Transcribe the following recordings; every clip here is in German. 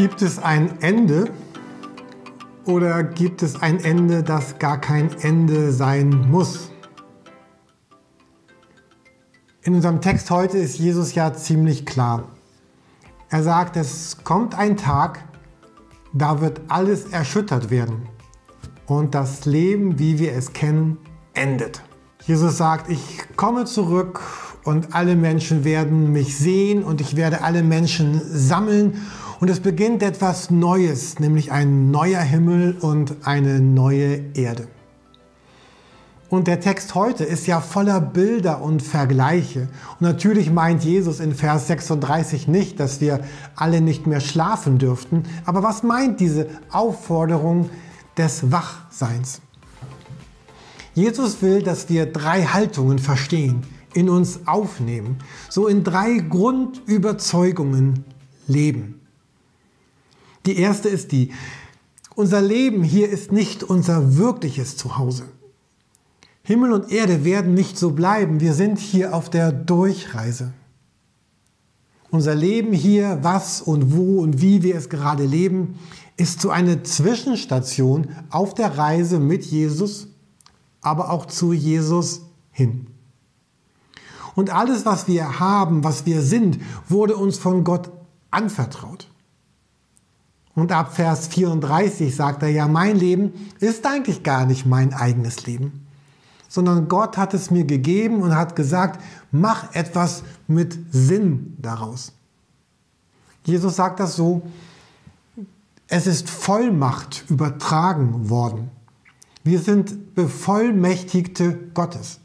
Gibt es ein Ende oder gibt es ein Ende, das gar kein Ende sein muss? In unserem Text heute ist Jesus ja ziemlich klar. Er sagt, es kommt ein Tag, da wird alles erschüttert werden und das Leben, wie wir es kennen, endet. Jesus sagt, ich komme zurück und alle Menschen werden mich sehen und ich werde alle Menschen sammeln und es beginnt etwas Neues, nämlich ein neuer Himmel und eine neue Erde. Und der Text heute ist ja voller Bilder und Vergleiche. Und natürlich meint Jesus in Vers 36 nicht, dass wir alle nicht mehr schlafen dürften. Aber was meint diese Aufforderung des Wachseins? Jesus will, dass wir drei Haltungen verstehen, in uns aufnehmen, so in drei Grundüberzeugungen leben. Die erste ist die, unser Leben hier ist nicht unser wirkliches Zuhause. Himmel und Erde werden nicht so bleiben, wir sind hier auf der Durchreise. Unser Leben hier, was und wo und wie wir es gerade leben, ist so eine Zwischenstation auf der Reise mit Jesus aber auch zu Jesus hin. Und alles, was wir haben, was wir sind, wurde uns von Gott anvertraut. Und ab Vers 34 sagt er ja, mein Leben ist eigentlich gar nicht mein eigenes Leben, sondern Gott hat es mir gegeben und hat gesagt, mach etwas mit Sinn daraus. Jesus sagt das so, es ist Vollmacht übertragen worden. Wir sind Bevollmächtigte Gottes.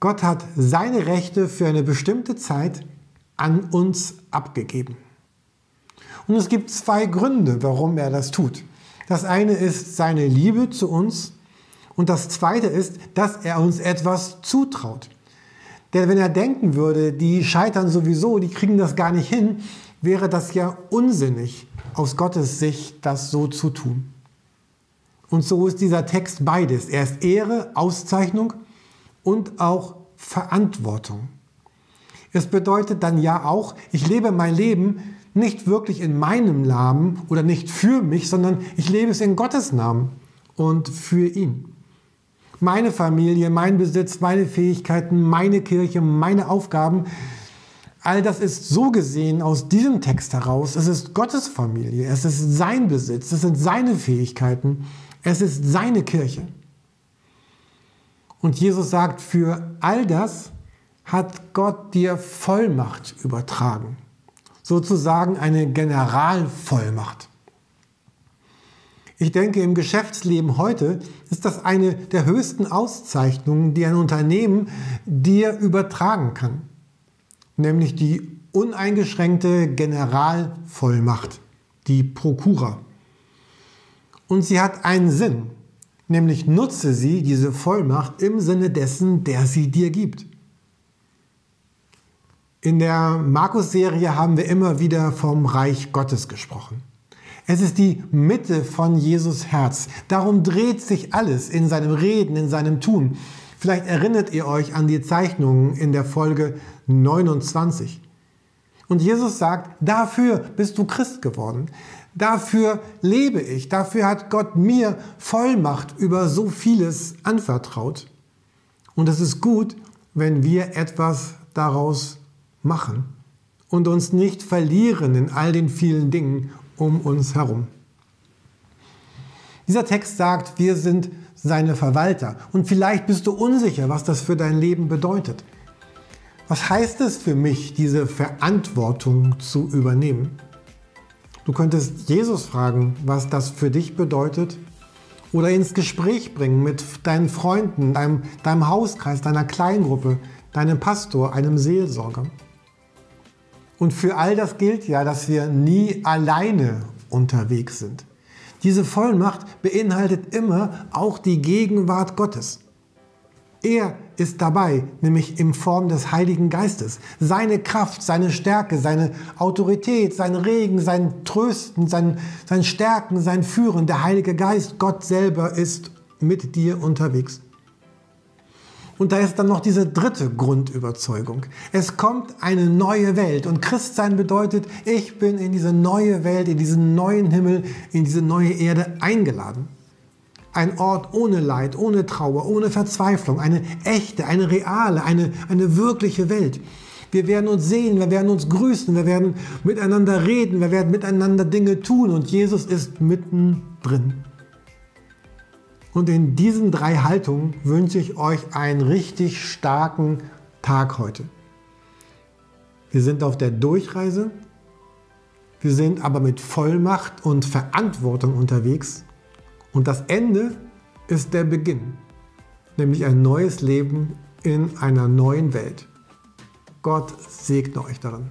Gott hat seine Rechte für eine bestimmte Zeit an uns abgegeben. Und es gibt zwei Gründe, warum er das tut. Das eine ist seine Liebe zu uns und das zweite ist, dass er uns etwas zutraut. Denn wenn er denken würde, die scheitern sowieso, die kriegen das gar nicht hin, wäre das ja unsinnig, aus Gottes Sicht das so zu tun. Und so ist dieser Text beides. Er ist Ehre, Auszeichnung und auch Verantwortung. Es bedeutet dann ja auch, ich lebe mein Leben nicht wirklich in meinem Namen oder nicht für mich, sondern ich lebe es in Gottes Namen und für ihn. Meine Familie, mein Besitz, meine Fähigkeiten, meine Kirche, meine Aufgaben, all das ist so gesehen aus diesem Text heraus, es ist Gottes Familie, es ist sein Besitz, es sind seine Fähigkeiten es ist seine Kirche. Und Jesus sagt, für all das hat Gott dir Vollmacht übertragen. Sozusagen eine Generalvollmacht. Ich denke, im Geschäftsleben heute ist das eine der höchsten Auszeichnungen, die ein Unternehmen dir übertragen kann. Nämlich die uneingeschränkte Generalvollmacht, die Prokura. Und sie hat einen Sinn, nämlich nutze sie, diese Vollmacht, im Sinne dessen, der sie dir gibt. In der Markus-Serie haben wir immer wieder vom Reich Gottes gesprochen. Es ist die Mitte von Jesus Herz. Darum dreht sich alles in seinem Reden, in seinem Tun. Vielleicht erinnert ihr euch an die Zeichnungen in der Folge 29. Und Jesus sagt, dafür bist du Christ geworden. Dafür lebe ich, dafür hat Gott mir Vollmacht über so vieles anvertraut. Und es ist gut, wenn wir etwas daraus machen und uns nicht verlieren in all den vielen Dingen um uns herum. Dieser Text sagt, wir sind seine Verwalter. Und vielleicht bist du unsicher, was das für dein Leben bedeutet. Was heißt es für mich, diese Verantwortung zu übernehmen? Du könntest Jesus fragen, was das für dich bedeutet oder ins Gespräch bringen mit deinen Freunden, deinem, deinem Hauskreis, deiner Kleingruppe, deinem Pastor, einem Seelsorger. Und für all das gilt ja, dass wir nie alleine unterwegs sind. Diese Vollmacht beinhaltet immer auch die Gegenwart Gottes. Er ist dabei, nämlich in Form des Heiligen Geistes. Seine Kraft, seine Stärke, seine Autorität, sein Regen, sein Trösten, sein, sein Stärken, sein Führen, der Heilige Geist, Gott selber ist mit dir unterwegs. Und da ist dann noch diese dritte Grundüberzeugung. Es kommt eine neue Welt und Christsein bedeutet, ich bin in diese neue Welt, in diesen neuen Himmel, in diese neue Erde eingeladen. Ein Ort ohne Leid, ohne Trauer, ohne Verzweiflung, eine echte, eine reale, eine, eine wirkliche Welt. Wir werden uns sehen, wir werden uns grüßen, wir werden miteinander reden, wir werden miteinander Dinge tun und Jesus ist mittendrin. Und in diesen drei Haltungen wünsche ich euch einen richtig starken Tag heute. Wir sind auf der Durchreise, wir sind aber mit Vollmacht und Verantwortung unterwegs und das Ende ist der Beginn, nämlich ein neues Leben in einer neuen Welt. Gott segne euch darin.